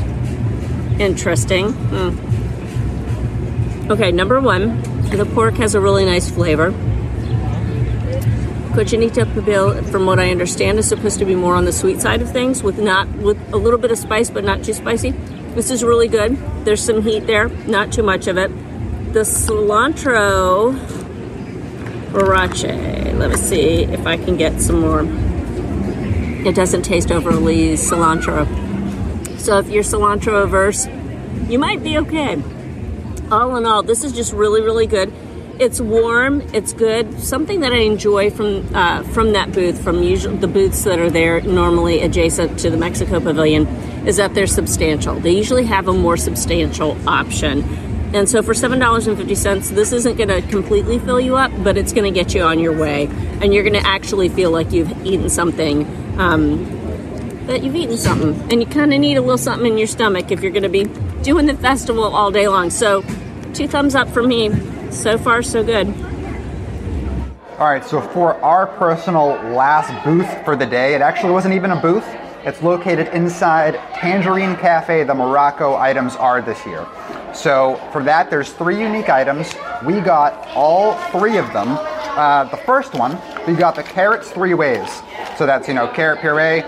S4: Interesting. Mm. Okay, number one, the pork has a really nice flavor. Cochinita pibil, from what I understand, is supposed to be more on the sweet side of things, with not with a little bit of spice, but not too spicy. This is really good. There's some heat there, not too much of it. The cilantro huarache. Let me see if I can get some more. It doesn't taste overly cilantro. So if you're cilantro averse, you might be okay. All in all, this is just really, really good. It's warm. It's good. Something that I enjoy from uh, from that booth, from usually the booths that are there normally adjacent to the Mexico Pavilion, is that they're substantial. They usually have a more substantial option. And so for seven dollars and fifty cents, this isn't going to completely fill you up, but it's going to get you on your way, and you're going to actually feel like you've eaten something. Um, that you've eaten something, and you kind of need a little something in your stomach if you're going to be doing the festival all day long. So, two thumbs up for me. So far, so good.
S2: All right, so for our personal last booth for the day, it actually wasn't even a booth. It's located inside Tangierine Cafe. The Morocco items are this year. So for that, there's three unique items. We got all three of them. Uh, the first one, we got the carrots three ways. So that's you know carrot puree,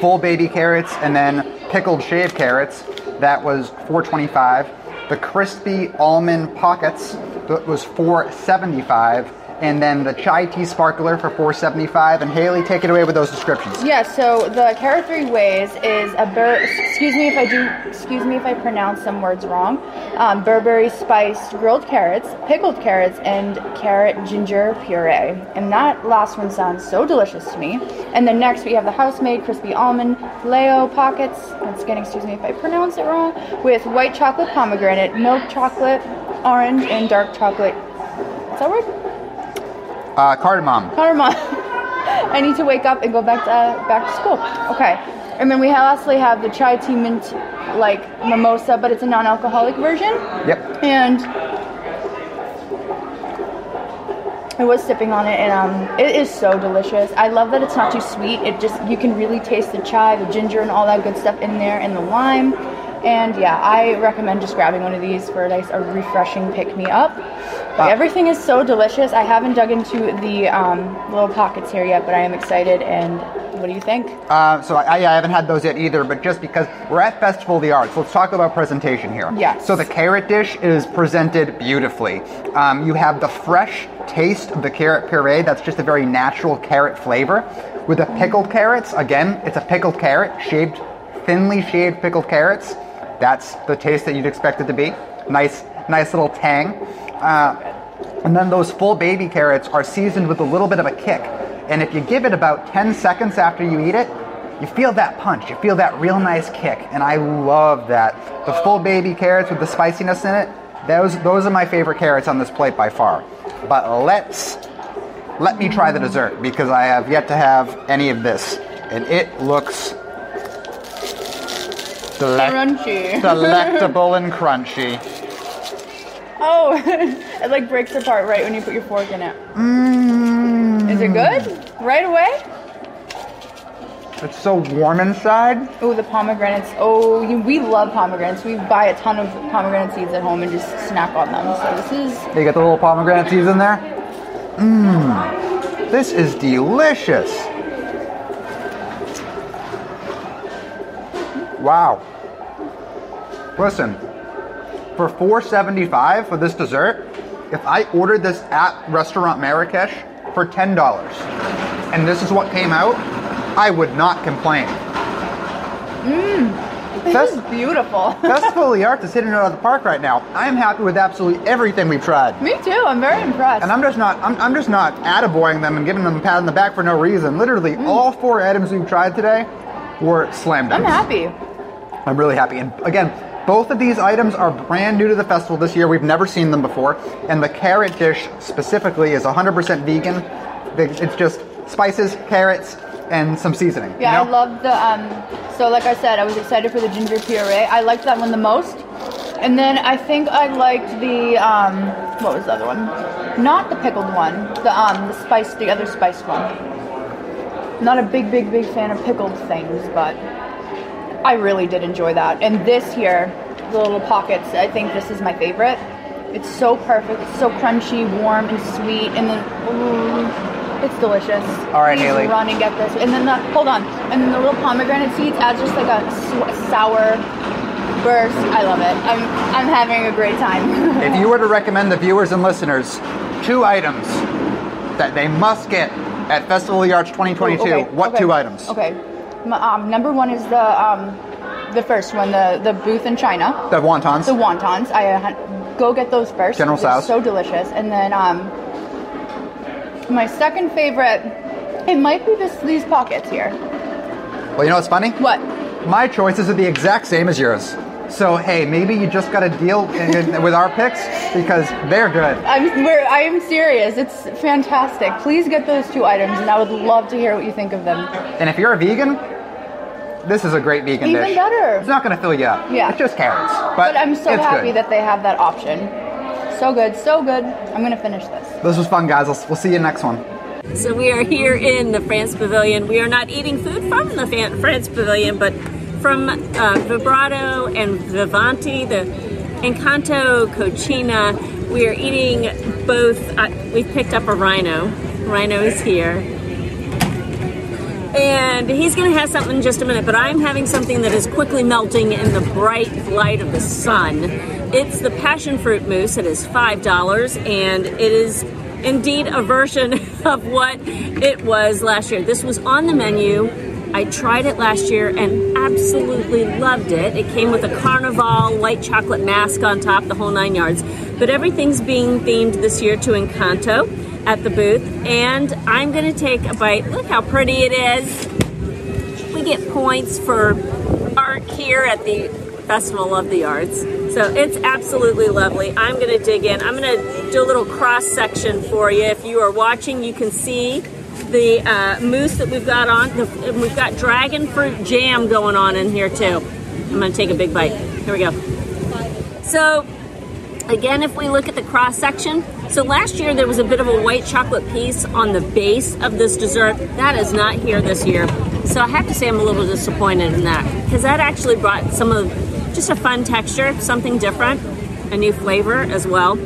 S2: full baby carrots, and then pickled shaved carrots. That was 425. The crispy almond pockets that was 475 and then the chai tea sparkler for 475 and haley take it away with those descriptions
S3: Yeah, so the carrot three ways is a bur. Excuse me if I do. Excuse me if I pronounce some words wrong. Um, Berbere spiced grilled carrots, pickled carrots, and carrot ginger puree. And that last one sounds so delicious to me. And then next we have the house-made crispy almond Leo pockets. Once again, excuse me if I pronounce it wrong. With white chocolate pomegranate, milk chocolate, orange and dark chocolate. Is that word?
S2: Uh, cardamom.
S3: Cardamom. I need to wake up and go back to uh, back to school. Okay. And then we lastly have the chai tea mint like mimosa, but it's a non-alcoholic version.
S2: Yep.
S3: And I was sipping on it, and um, it is so delicious. I love that it's not too sweet. It just you can really taste the chai, the ginger, and all that good stuff in there, and the lime. And yeah, I recommend just grabbing one of these for a nice, a refreshing pick me up. But everything is so delicious. I haven't dug into the um, little pockets here yet, but I am excited. And what do you think?
S2: Uh, so I, I haven't had those yet either, but just because we're at Festival of the Arts, let's talk about presentation here.
S3: Yes.
S2: So the carrot dish is presented beautifully. Um, you have the fresh taste of the carrot puree. That's just a very natural carrot flavor. With the pickled carrots, again, it's a pickled carrot, shaved, thinly shaved pickled carrots. That's the taste that you'd expect it to be. Nice, nice little tang. Uh, and then those full baby carrots are seasoned with a little bit of a kick. And if you give it about 10 seconds after you eat it, you feel that punch. You feel that real nice kick. And I love that. The full baby carrots with the spiciness in it, those, those are my favorite carrots on this plate by far. But let's, let me try the dessert because I have yet to have any of this. And it looks delec-
S3: Crunchy.
S2: delectable and crunchy.
S3: Oh, it like breaks apart right when you put your fork in it.
S2: Mm.
S3: Is it good? Right away?
S2: It's so warm inside.
S3: Oh, the pomegranates. Oh, you, we love pomegranates. We buy a ton of pomegranate seeds at home and just snack on them. So this is
S2: You got the little pomegranate seeds in there? Mmm. This is delicious. Wow. Listen, for 4.75 for this dessert, if I ordered this at Restaurant Marrakesh for $10 and this is what came out, I would not complain. Mm.
S3: this
S2: Fest-
S3: is beautiful.
S2: Festival of the Arts is hitting it out of the park right now. I'm happy with absolutely everything we've tried.
S3: Me too. I'm very impressed.
S2: And I'm just not I'm, I'm just not attaboying them and giving them a pat on the back for no reason. Literally, mm. all four items we've tried today were slam
S3: I'm happy.
S2: I'm really happy. And again, both of these items are brand new to the festival this year. We've never seen them before. And the carrot dish specifically is 100% vegan. It's just spices, carrots, and some seasoning. you
S3: Yeah, I love the um so like I said, I was excited for the ginger puree. I liked that one the most. And then I think I liked the um what was the other one? Not the pickled one. The um the spice the other spiced one. Not a big, big, big fan of pickled things, but I really did enjoy that. And this here, the little pockets, I think this is my favorite. It's so perfect, it's so crunchy, warm, and sweet, and then ooh, it's delicious.
S2: All right,
S3: Please
S2: Haley.
S3: run and get this. And then the hold on, and then the little pomegranate seeds adds just like a sw- sour burst. I love it. I'm I'm having a great time.
S2: If you were to recommend the viewers and listeners two items that they must get at Festival of the Arts 2022,
S3: Okay,
S2: what
S3: okay,
S2: two items?
S3: Okay. Um, number one is the um, the first one, the the booth in China.
S2: The wontons.
S3: The wontons. I uh, go get those first.
S2: General Tso's.
S3: So delicious. And then um, my second favorite, it might be this these pockets here.
S2: well, you know what's funny?
S3: What?
S2: My choices are the exact same as yours. So hey, maybe you just got to deal in, with our picks because they're good.
S3: I'm we're, I am serious. It's fantastic. Please get those two items, and I would love to hear what you think of them.
S2: And if you're a vegan, this is a great vegan
S3: Even
S2: dish.
S3: better.
S2: It's not going to fill you up.
S3: Yeah.
S2: It's just carrots. But,
S3: But I'm so
S2: it's
S3: happy
S2: good.
S3: that they have that option. So good, so good. I'm gonna finish this.
S2: this was fun, guys. We'll, we'll see you next one.
S4: So we are here in the France Pavilion. We are not eating food from the France Pavilion, but from uh, Vibrato and Vivanti, the Encanto Cochina. We are eating both. Uh, we've picked up a rhino. Rhino is here. And he's going to have something in just a minute, but I'm having something that is quickly melting in the bright light of the sun. It's the passion fruit mousse. It is $5, and it is indeed a version of what it was last year. This was on the menu. I tried it last year and absolutely loved it. It came with a carnival light chocolate mask on top, the whole nine yards. But everything's being themed this year to Encanto at the booth, and I'm going to take a bite. Look how pretty it is. We get points for art here at the Festival of the Arts. So it's absolutely lovely. I'm going to dig in. I'm going to do a little cross section for you. If you are watching, you can see the uh, mousse that we've got on. The, we've got dragon fruit jam going on in here too. I'm to take a big bite. Here we go. So again, if we look at the cross section, so last year there was a bit of a white chocolate piece on the base of this dessert. That is not here this year. So I have to say I'm a little disappointed in that because that actually brought some of just a fun texture, something different, a new flavor as well.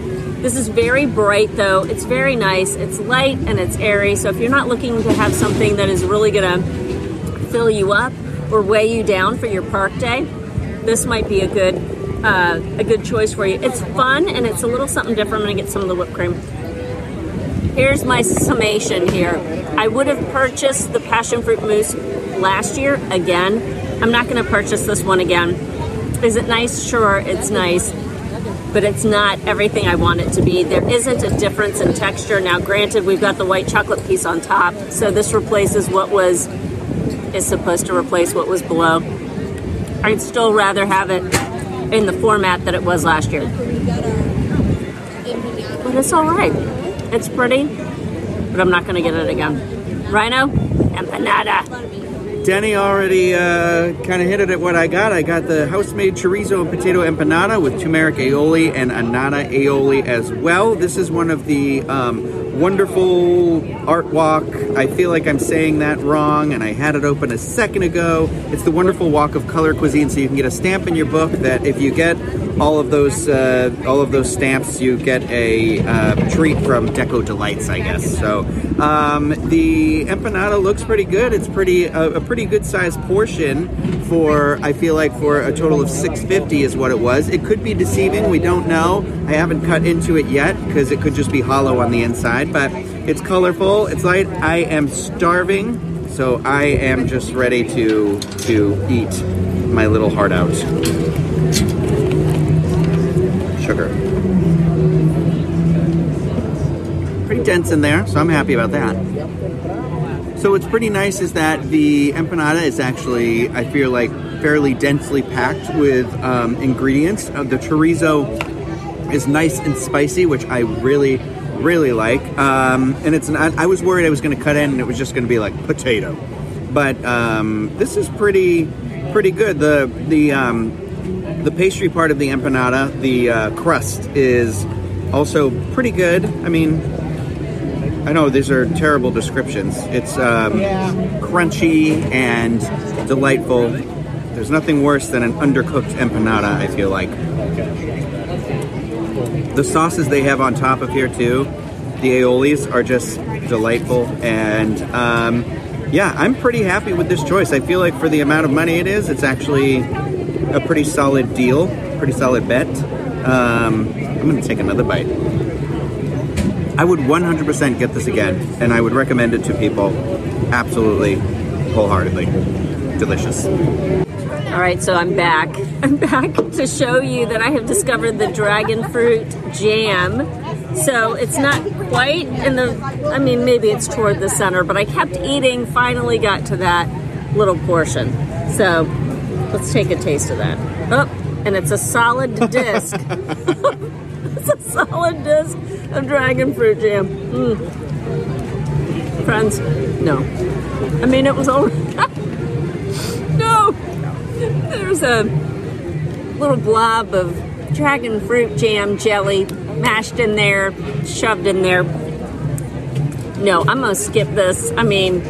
S4: This is very bright though. It's very nice. It's light and it's airy. So if you're not looking to have something that is really going to fill you up or weigh you down for your park day, this might be a good uh, a good choice for you. It's fun and it's a little something different. I'm to get some of the whipped cream. Here's my summation here. I would have purchased the passion fruit mousse last year again. I'm not to purchase this one again. Is it nice? Sure, it's nice. But it's not everything I want it to be. There isn't a difference in texture. Now, granted, we've got the white chocolate piece on top, so this replaces what was, is supposed to replace what was below. I'd still rather have it in the format that it was last year. But it's all right. It's pretty, but I'm not going to get it again. Rhino, empanada.
S5: Denny already uh, kind of hinted at what I got. I got the house-made chorizo and potato empanada with turmeric aioli and anana aioli as well. This is one of the um, wonderful art walk. I feel like I'm saying that wrong, and I had it open a second ago. It's the wonderful walk of color cuisine, so you can get a stamp in your book that if you get all of those uh, all of those stamps, you get a uh, treat from Deco Delights, I guess. So um, the empanada looks pretty good. It's pretty uh, a pretty good sized portion for I feel like for a total of 650 is what it was. It could be deceiving. We don't know. I haven't cut into it yet because it could just be hollow on the inside, but it's colorful. It's light. I am starving, so I am just ready to to eat my little heart out sugar. Pretty dense in there, so I'm happy about that. So what's pretty nice is that the empanada is actually, I feel like, fairly densely packed with um, ingredients. Uh, the chorizo is nice and spicy, which I really, really like. Um, and it's not, I was worried I was going to cut in and it was just going to be like potato. But um, this is pretty, pretty good. The the um, the pastry part of the empanada, the uh, crust, is also pretty good. I mean, I know these are terrible descriptions. It's um, crunchy and delightful. There's nothing worse than an undercooked empanada, I feel like. The sauces they have on top of here, too, the aiolis, are just delightful. And um, yeah, I'm pretty happy with this choice. I feel like for the amount of money it is, it's actually a pretty solid deal, pretty solid bet. Um, I'm going to take another bite. I would 100% get this again, and I would recommend it to people absolutely, wholeheartedly. Delicious.
S4: All right, so I'm back. I'm back to show you that I have discovered the dragon fruit jam. So it's not quite in the, I mean, maybe it's toward the center, but I kept eating, finally got to that little portion. So Let's take a taste of that. Oh, and it's a solid disc. it's a solid disc of dragon fruit jam. Mm. Friends, no. I mean, it was all. no! There's a little blob of dragon fruit jam jelly mashed in there, shoved in there. No, I'm gonna skip this. I mean,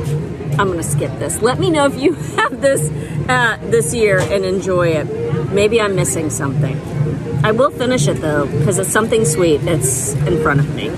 S4: I'm gonna skip this. Let me know if you have this uh, this year and enjoy it. Maybe I'm missing something. I will finish it though, because it's something sweet. It's in front of me.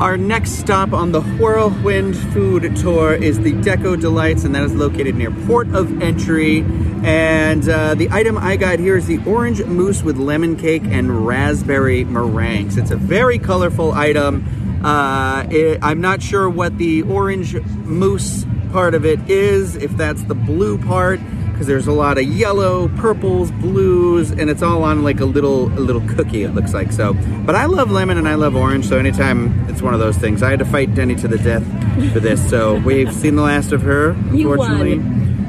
S5: Our next stop on the Whirlwind Food Tour is the Deco Delights, and that is located near Port of Entry. And uh, the item I got here is the orange mousse with lemon cake and raspberry meringues. It's a very colorful item. Uh, it, I'm not sure what the orange mousse part of it is, if that's the blue part, because there's a lot of yellow, purples, blues, and it's all on like a little a little cookie, it looks like. So, but I love lemon and I love orange, so anytime it's one of those things. I had to fight Denny to the death for this, so we've seen the last of her, unfortunately.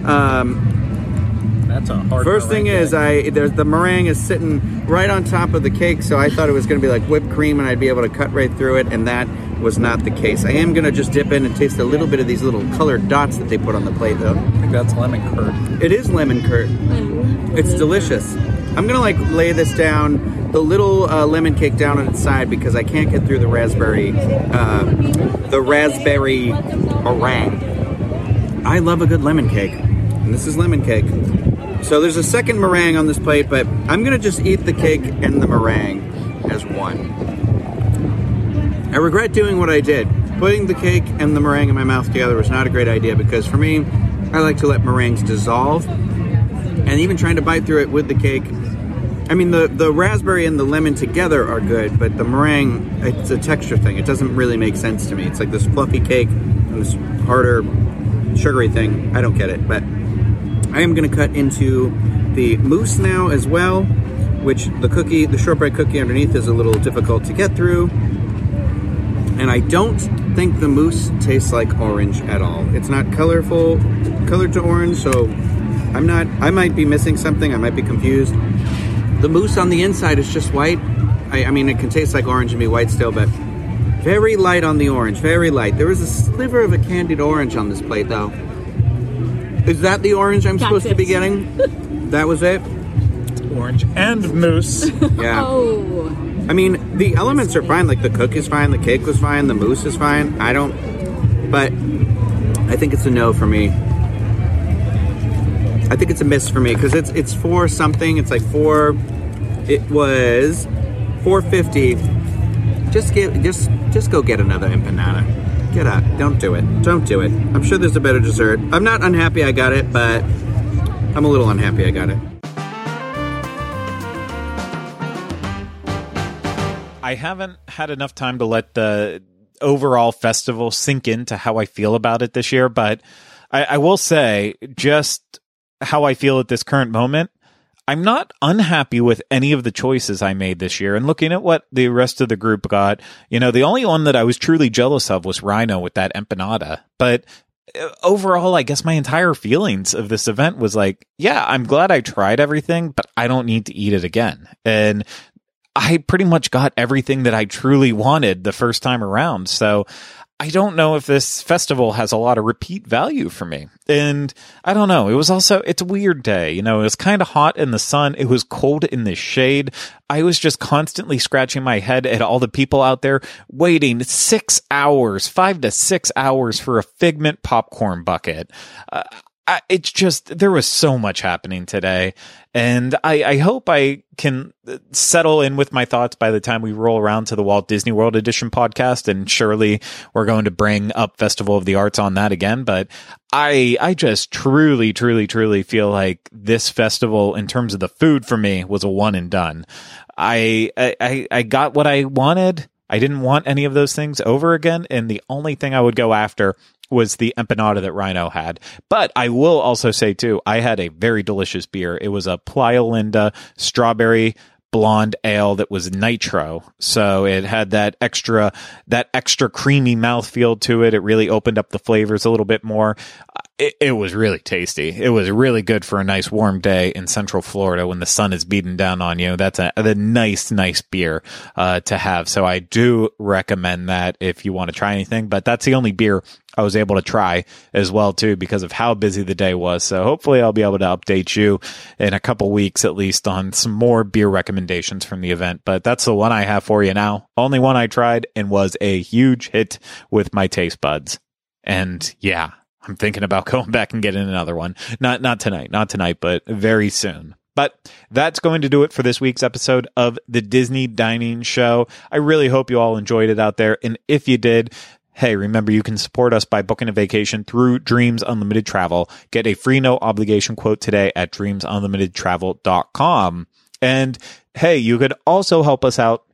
S5: Um,
S1: That's a hard.
S5: First thing is, I there's the meringue is sitting right on top of the cake, so I thought it was going to be like whipped cream, and I'd be able to cut right through it, and that was not the case. I am going to just dip in and taste a little bit of these little colored dots that they put on the plate, though.
S1: I think that's lemon curd.
S5: It is lemon curd. It's delicious. I'm gonna like lay this down, the little uh, lemon cake down on its side because I can't get through the raspberry, uh, the raspberry meringue. I love a good lemon cake, and this is lemon cake. So there's a second meringue on this plate, but I'm gonna just eat the cake and the meringue as one. I regret doing what I did. Putting the cake and the meringue in my mouth together was not a great idea because for me, I like to let meringues dissolve. And even trying to bite through it with the cake, I mean, the, the raspberry and the lemon together are good, but the meringue, it's a texture thing. It doesn't really make sense to me. It's like this fluffy cake and this harder, sugary thing. I don't get it, but I am going to cut into the mousse now as well, which the cookie, the shortbread cookie underneath is a little difficult to get through. And I don't think the mousse tastes like orange at all. It's not colorful, colored to orange, so I'm not, I might be missing something. I might be confused. The mousse on the inside is just white. I, I mean, it can taste like orange and be white still, but very light on the orange, very light. There is a sliver of a candied orange on this plate, though. Is that the orange I'm
S4: That's
S5: supposed to be getting? that was it?
S1: Orange and mousse.
S5: Yeah.
S4: Oh,
S5: I mean, the elements are fine. Like the cook is fine, the cake was fine, the mousse is fine. I don't, but I think it's a no for me. I think it's a miss for me because it's it's for something. It's like four. It was four fifty. Just get just just go get another empanada. Get up. Don't do it. Don't do it. I'm sure there's a better dessert. I'm not unhappy I got it, but I'm a little unhappy I got it.
S1: I haven't had enough time to let the overall festival sink into how I feel about it this year, but I, I will say just how I feel at this current moment. I'm not unhappy with any of the choices I made this year. And looking at what the rest of the group got, you know, the only one that I was truly jealous of was Rhino with that empanada. But uh, overall, I guess my entire feelings of this event was like, yeah, I'm glad I tried everything, but I don't need to eat it again. And I pretty much got everything that I truly wanted the first time around. So I don't know if this festival has a lot of repeat value for me. And I don't know. It was also, it's a weird day. You know, it was kind of hot in the sun. It was cold in the shade. I was just constantly scratching my head at all the people out there waiting six hours, five to six hours for a figment popcorn bucket. Uh, I, it's just there was so much happening today, and I, I hope I can uh, settle in with my thoughts by the time we roll around to the Walt Disney World Edition podcast. And surely we're going to bring up Festival of the Arts on that again. But I I just truly, truly, truly feel like this festival, in terms of the food for me, was a one and done. I I, I got what I wanted. I didn't want any of those things over again, and the only thing I would go after was the empanada that Rhino had. But I will also say too, I had a very delicious beer. It was a Playalinda strawberry blonde ale that was nitro. So it had that extra that extra creamy mouthfeel to it. It really opened up the flavors a little bit more. It, it was really tasty. It was really good for a nice warm day in Central Florida when the sun is beating down on you. That's a, a nice, nice beer uh, to have. So I do recommend that if you want to try anything. But that's the only beer I was able to try as well too because of how busy the day was. So hopefully I'll be able to update you in a couple weeks at least on some more beer recommendations from the event. But that's the one I have for you now. Only one I tried and was a huge hit with my taste buds. And yeah, I'm thinking about going back and getting another one. Not not tonight, not tonight, but very soon. But that's going to do it for this week's episode of the Disney Dining Show. I really hope you all enjoyed it out there. And if you did, Hey, remember you can support us by booking a vacation through Dreams Unlimited Travel. Get a free no obligation quote today at dreamsunlimitedtravel.com. And hey, you could also help us out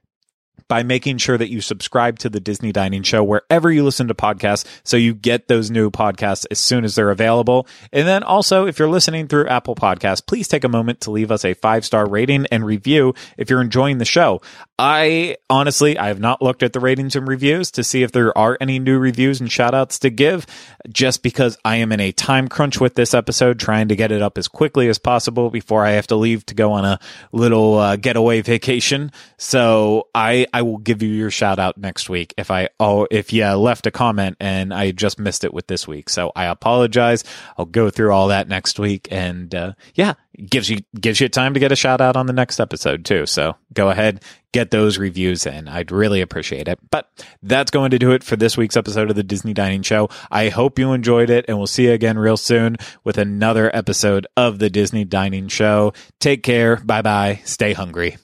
S1: by making sure that you subscribe to the Disney Dining Show wherever you listen to podcasts so you get those new podcasts as soon as they're available. And then also, if you're listening through Apple Podcasts, please take a moment to leave us a five star rating and review if you're enjoying the show. I honestly, I have not looked at the ratings and reviews to see if there are any new reviews and shout outs to give, just because I am in a time crunch with this episode, trying to get it up as quickly as possible before I have to leave to go on a little uh, getaway vacation. So I, I will give you your shout out next week if I, oh, if you left a comment and I just missed it with this week. So I apologize. I'll go through all that next week. And, uh, yeah, gives you gives you time to get a shout out on the next episode too. So go ahead, get those reviews in. I'd really appreciate it. But that's going to do it for this week's episode of the Disney Dining Show. I hope you enjoyed it and we'll see you again real soon with another episode of the Disney Dining Show. Take care. Bye bye. Stay hungry.